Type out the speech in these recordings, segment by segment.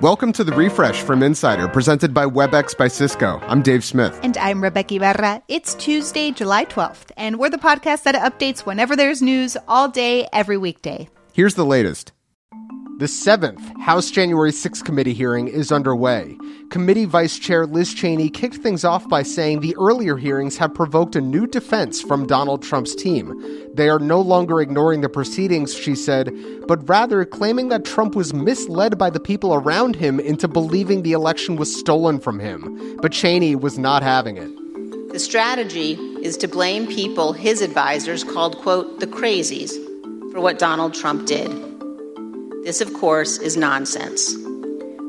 Welcome to the refresh from Insider, presented by WebEx by Cisco. I'm Dave Smith. And I'm Rebeca Ibarra. It's Tuesday, July 12th, and we're the podcast that updates whenever there's news all day, every weekday. Here's the latest. The seventh House January 6 committee hearing is underway. Committee Vice Chair Liz Cheney kicked things off by saying the earlier hearings have provoked a new defense from Donald Trump's team. They are no longer ignoring the proceedings, she said, but rather claiming that Trump was misled by the people around him into believing the election was stolen from him. But Cheney was not having it. The strategy is to blame people his advisors called, quote, the crazies for what Donald Trump did. This, of course, is nonsense.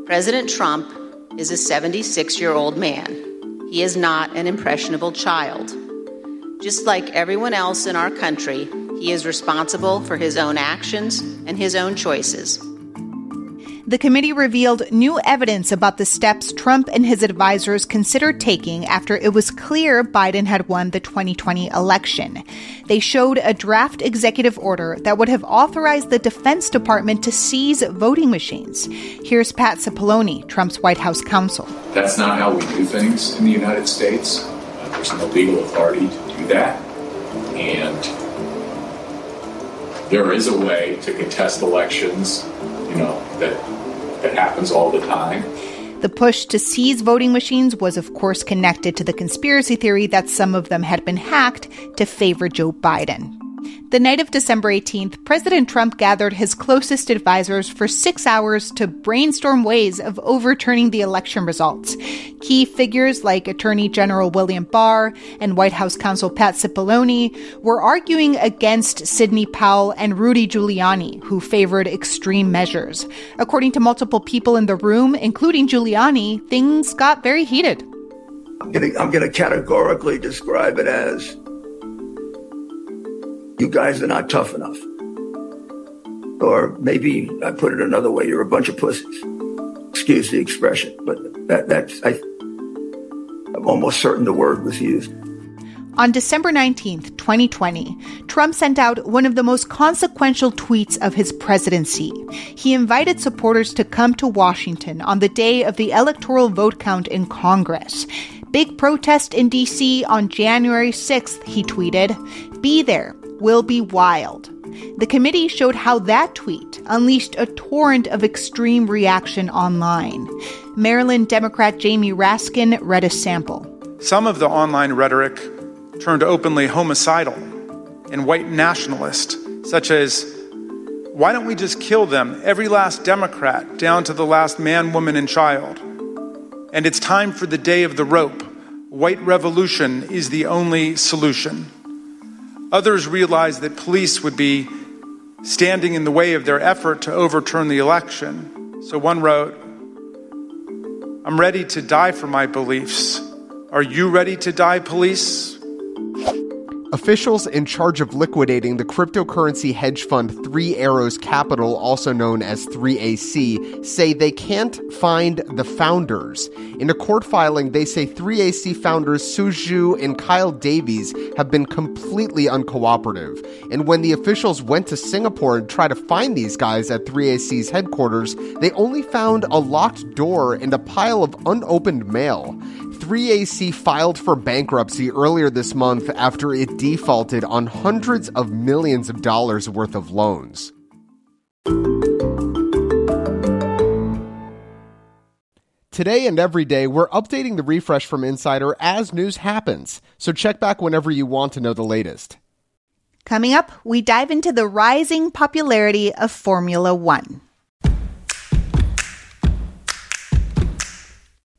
President Trump is a 76 year old man. He is not an impressionable child. Just like everyone else in our country, he is responsible for his own actions and his own choices. The committee revealed new evidence about the steps Trump and his advisors considered taking after it was clear Biden had won the 2020 election. They showed a draft executive order that would have authorized the Defense Department to seize voting machines. Here's Pat Cipollone, Trump's White House counsel. That's not how we do things in the United States. Uh, there's no legal authority to do that. And there is a way to contest elections, you know, that that happens all the time. The push to seize voting machines was, of course, connected to the conspiracy theory that some of them had been hacked to favor Joe Biden. The night of December 18th, President Trump gathered his closest advisors for six hours to brainstorm ways of overturning the election results. Key figures like Attorney General William Barr and White House counsel Pat Cipollone were arguing against Sidney Powell and Rudy Giuliani, who favored extreme measures. According to multiple people in the room, including Giuliani, things got very heated. I'm going to categorically describe it as you guys are not tough enough. Or maybe I put it another way, you're a bunch of pussies. Excuse the expression, but that, that's, I, I'm almost certain the word was used. On December 19th, 2020, Trump sent out one of the most consequential tweets of his presidency. He invited supporters to come to Washington on the day of the electoral vote count in Congress. Big protest in DC on January 6th, he tweeted. Be there will be wild. The committee showed how that tweet unleashed a torrent of extreme reaction online. Maryland Democrat Jamie Raskin read a sample. Some of the online rhetoric turned openly homicidal and white nationalist, such as, why don't we just kill them, every last Democrat, down to the last man, woman, and child? And it's time for the day of the rope. White revolution is the only solution. Others realized that police would be standing in the way of their effort to overturn the election. So one wrote, I'm ready to die for my beliefs. Are you ready to die, police? Officials in charge of liquidating the cryptocurrency hedge fund Three Arrows Capital, also known as 3AC, say they can't find the founders. In a court filing, they say 3AC founders Su Zhu and Kyle Davies have been completely uncooperative. And when the officials went to Singapore to try to find these guys at 3AC's headquarters, they only found a locked door and a pile of unopened mail. 3AC filed for bankruptcy earlier this month after it defaulted on hundreds of millions of dollars worth of loans. Today and every day, we're updating the refresh from Insider as news happens, so check back whenever you want to know the latest. Coming up, we dive into the rising popularity of Formula One.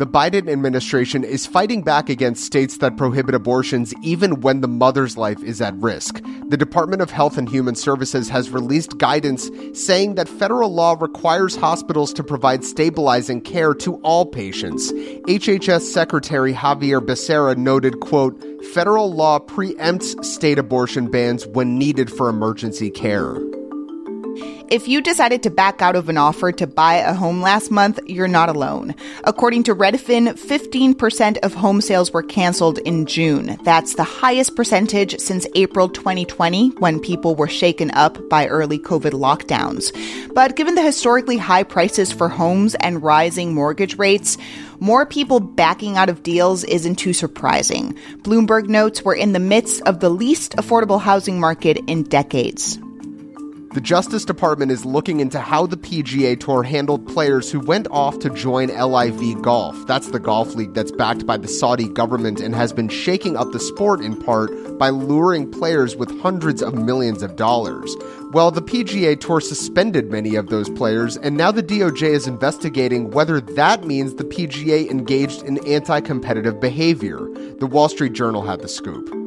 The Biden administration is fighting back against states that prohibit abortions even when the mother's life is at risk. The Department of Health and Human Services has released guidance saying that federal law requires hospitals to provide stabilizing care to all patients. HHS Secretary Xavier Becerra noted, quote, federal law preempts state abortion bans when needed for emergency care. If you decided to back out of an offer to buy a home last month, you're not alone. According to Redfin, 15% of home sales were canceled in June. That's the highest percentage since April 2020 when people were shaken up by early COVID lockdowns. But given the historically high prices for homes and rising mortgage rates, more people backing out of deals isn't too surprising. Bloomberg notes we're in the midst of the least affordable housing market in decades. The Justice Department is looking into how the PGA Tour handled players who went off to join LIV Golf. That's the golf league that's backed by the Saudi government and has been shaking up the sport in part by luring players with hundreds of millions of dollars. Well, the PGA Tour suspended many of those players, and now the DOJ is investigating whether that means the PGA engaged in anti competitive behavior. The Wall Street Journal had the scoop.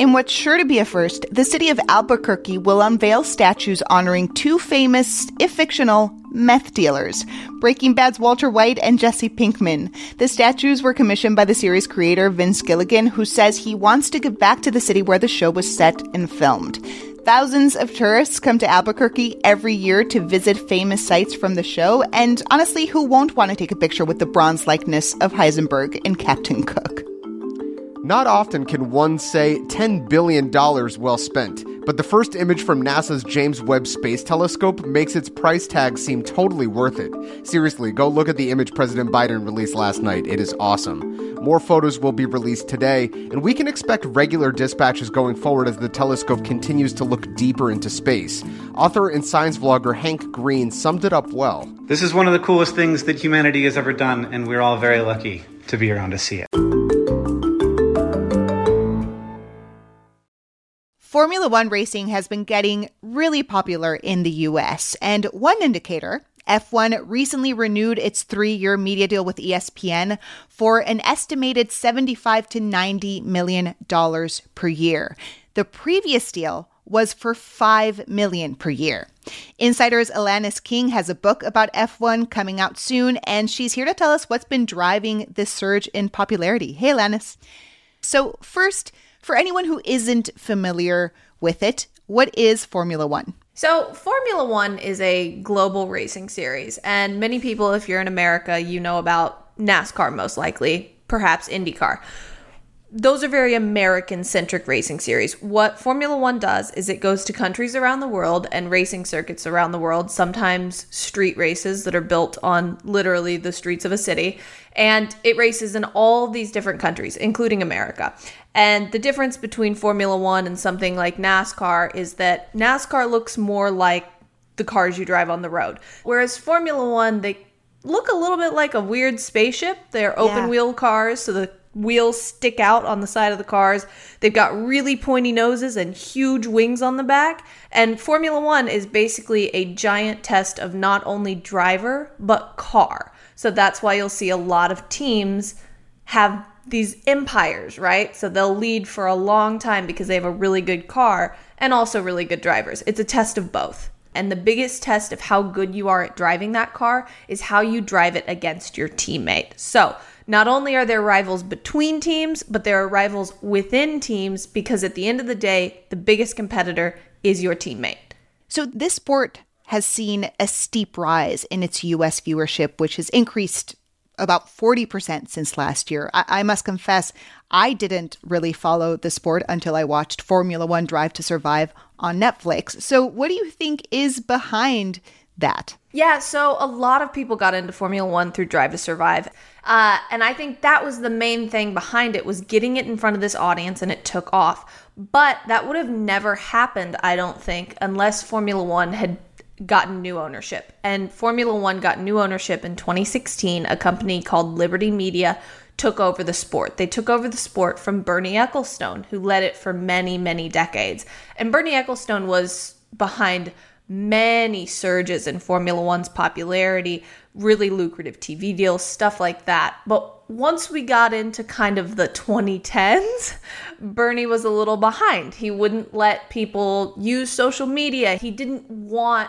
In what's sure to be a first, the city of Albuquerque will unveil statues honoring two famous, if fictional, meth dealers Breaking Bad's Walter White and Jesse Pinkman. The statues were commissioned by the series creator Vince Gilligan, who says he wants to give back to the city where the show was set and filmed. Thousands of tourists come to Albuquerque every year to visit famous sites from the show, and honestly, who won't want to take a picture with the bronze likeness of Heisenberg and Captain Cook? Not often can one say $10 billion well spent, but the first image from NASA's James Webb Space Telescope makes its price tag seem totally worth it. Seriously, go look at the image President Biden released last night. It is awesome. More photos will be released today, and we can expect regular dispatches going forward as the telescope continues to look deeper into space. Author and science vlogger Hank Green summed it up well. This is one of the coolest things that humanity has ever done, and we're all very lucky to be around to see it. Formula One racing has been getting really popular in the US, and one indicator F1 recently renewed its three year media deal with ESPN for an estimated 75 to 90 million dollars per year. The previous deal was for 5 million per year. Insider's Alanis King has a book about F1 coming out soon, and she's here to tell us what's been driving this surge in popularity. Hey, Alanis. So, first, for anyone who isn't familiar with it, what is Formula One? So, Formula One is a global racing series, and many people, if you're in America, you know about NASCAR most likely, perhaps IndyCar those are very American centric racing series. What Formula One does is it goes to countries around the world and racing circuits around the world, sometimes street races that are built on literally the streets of a city. And it races in all these different countries, including America. And the difference between Formula One and something like NASCAR is that NASCAR looks more like the cars you drive on the road. Whereas Formula One, they look a little bit like a weird spaceship. They're open yeah. wheel cars, so the wheels stick out on the side of the cars. They've got really pointy noses and huge wings on the back. And Formula One is basically a giant test of not only driver, but car. So that's why you'll see a lot of teams have these empires, right? So they'll lead for a long time because they have a really good car and also really good drivers. It's a test of both. And the biggest test of how good you are at driving that car is how you drive it against your teammate. So, not only are there rivals between teams, but there are rivals within teams because at the end of the day, the biggest competitor is your teammate. So this sport has seen a steep rise in its US viewership, which has increased about 40% since last year. I-, I, must confess, I didn't really follow the sport until I watched Formula One Drive to Survive on Netflix. So, what do you think is behind that? Yeah, so a lot of people got into Formula One through Drive to Survive. Uh, and I think that was the main thing behind it was getting it in front of this audience and it took off. But that would have never happened, I don't think, unless Formula One had gotten new ownership. And Formula One got new ownership in 2016. A company called Liberty Media took over the sport. They took over the sport from Bernie Ecclestone, who led it for many, many decades. And Bernie Ecclestone was behind many surges in Formula One's popularity, really lucrative TV deals, stuff like that. But once we got into kind of the 2010s, Bernie was a little behind. He wouldn't let people use social media. He didn't want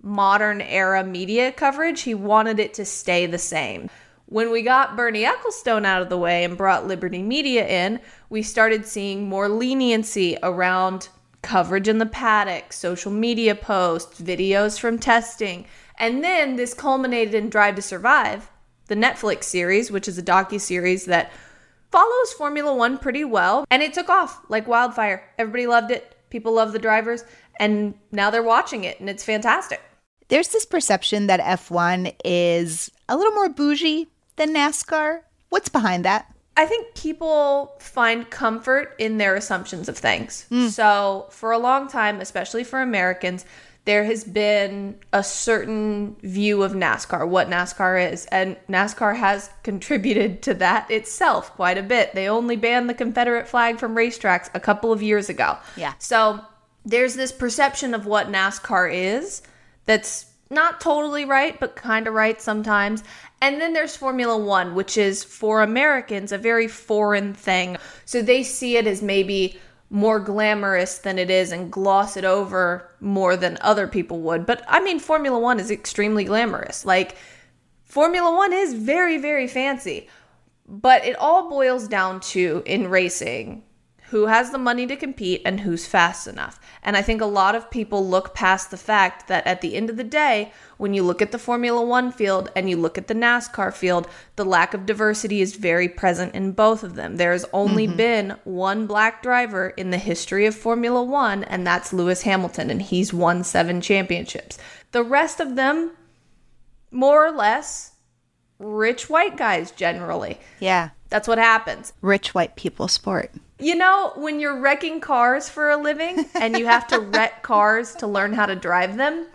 modern era media coverage, he wanted it to stay the same. When we got Bernie Ecclestone out of the way and brought Liberty Media in, we started seeing more leniency around coverage in the paddock, social media posts, videos from testing. And then this culminated in Drive to Survive, the Netflix series, which is a docu-series that follows Formula 1 pretty well, and it took off like wildfire. Everybody loved it. People love the drivers, and now they're watching it and it's fantastic. There's this perception that F1 is a little more bougie than NASCAR. What's behind that? I think people find comfort in their assumptions of things. Hmm. So, for a long time, especially for Americans, there has been a certain view of NASCAR, what NASCAR is, and NASCAR has contributed to that itself quite a bit. They only banned the Confederate flag from racetracks a couple of years ago. Yeah. So, there's this perception of what NASCAR is that's not totally right, but kind of right sometimes. And then there's Formula One, which is for Americans a very foreign thing. So they see it as maybe more glamorous than it is and gloss it over more than other people would. But I mean, Formula One is extremely glamorous. Like, Formula One is very, very fancy. But it all boils down to in racing who has the money to compete and who's fast enough. And I think a lot of people look past the fact that at the end of the day, when you look at the Formula One field and you look at the NASCAR field, the lack of diversity is very present in both of them. There has only mm-hmm. been one black driver in the history of Formula One, and that's Lewis Hamilton, and he's won seven championships. The rest of them, more or less, rich white guys generally. Yeah. That's what happens. Rich white people sport. You know, when you're wrecking cars for a living and you have to wreck cars to learn how to drive them,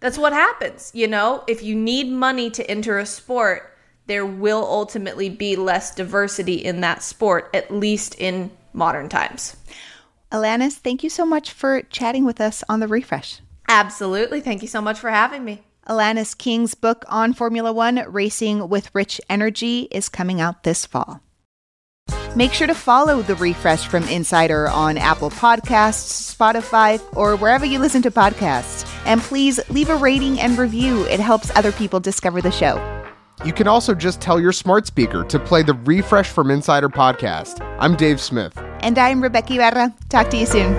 that's what happens. You know, if you need money to enter a sport, there will ultimately be less diversity in that sport, at least in modern times. Alanis, thank you so much for chatting with us on the refresh. Absolutely. Thank you so much for having me. Alanis King's book on Formula One, Racing with Rich Energy, is coming out this fall. Make sure to follow the refresh from Insider on Apple Podcasts, Spotify, or wherever you listen to podcasts. And please leave a rating and review, it helps other people discover the show. You can also just tell your smart speaker to play the Refresh from Insider podcast. I'm Dave Smith. And I'm Rebeca Ibarra. Talk to you soon.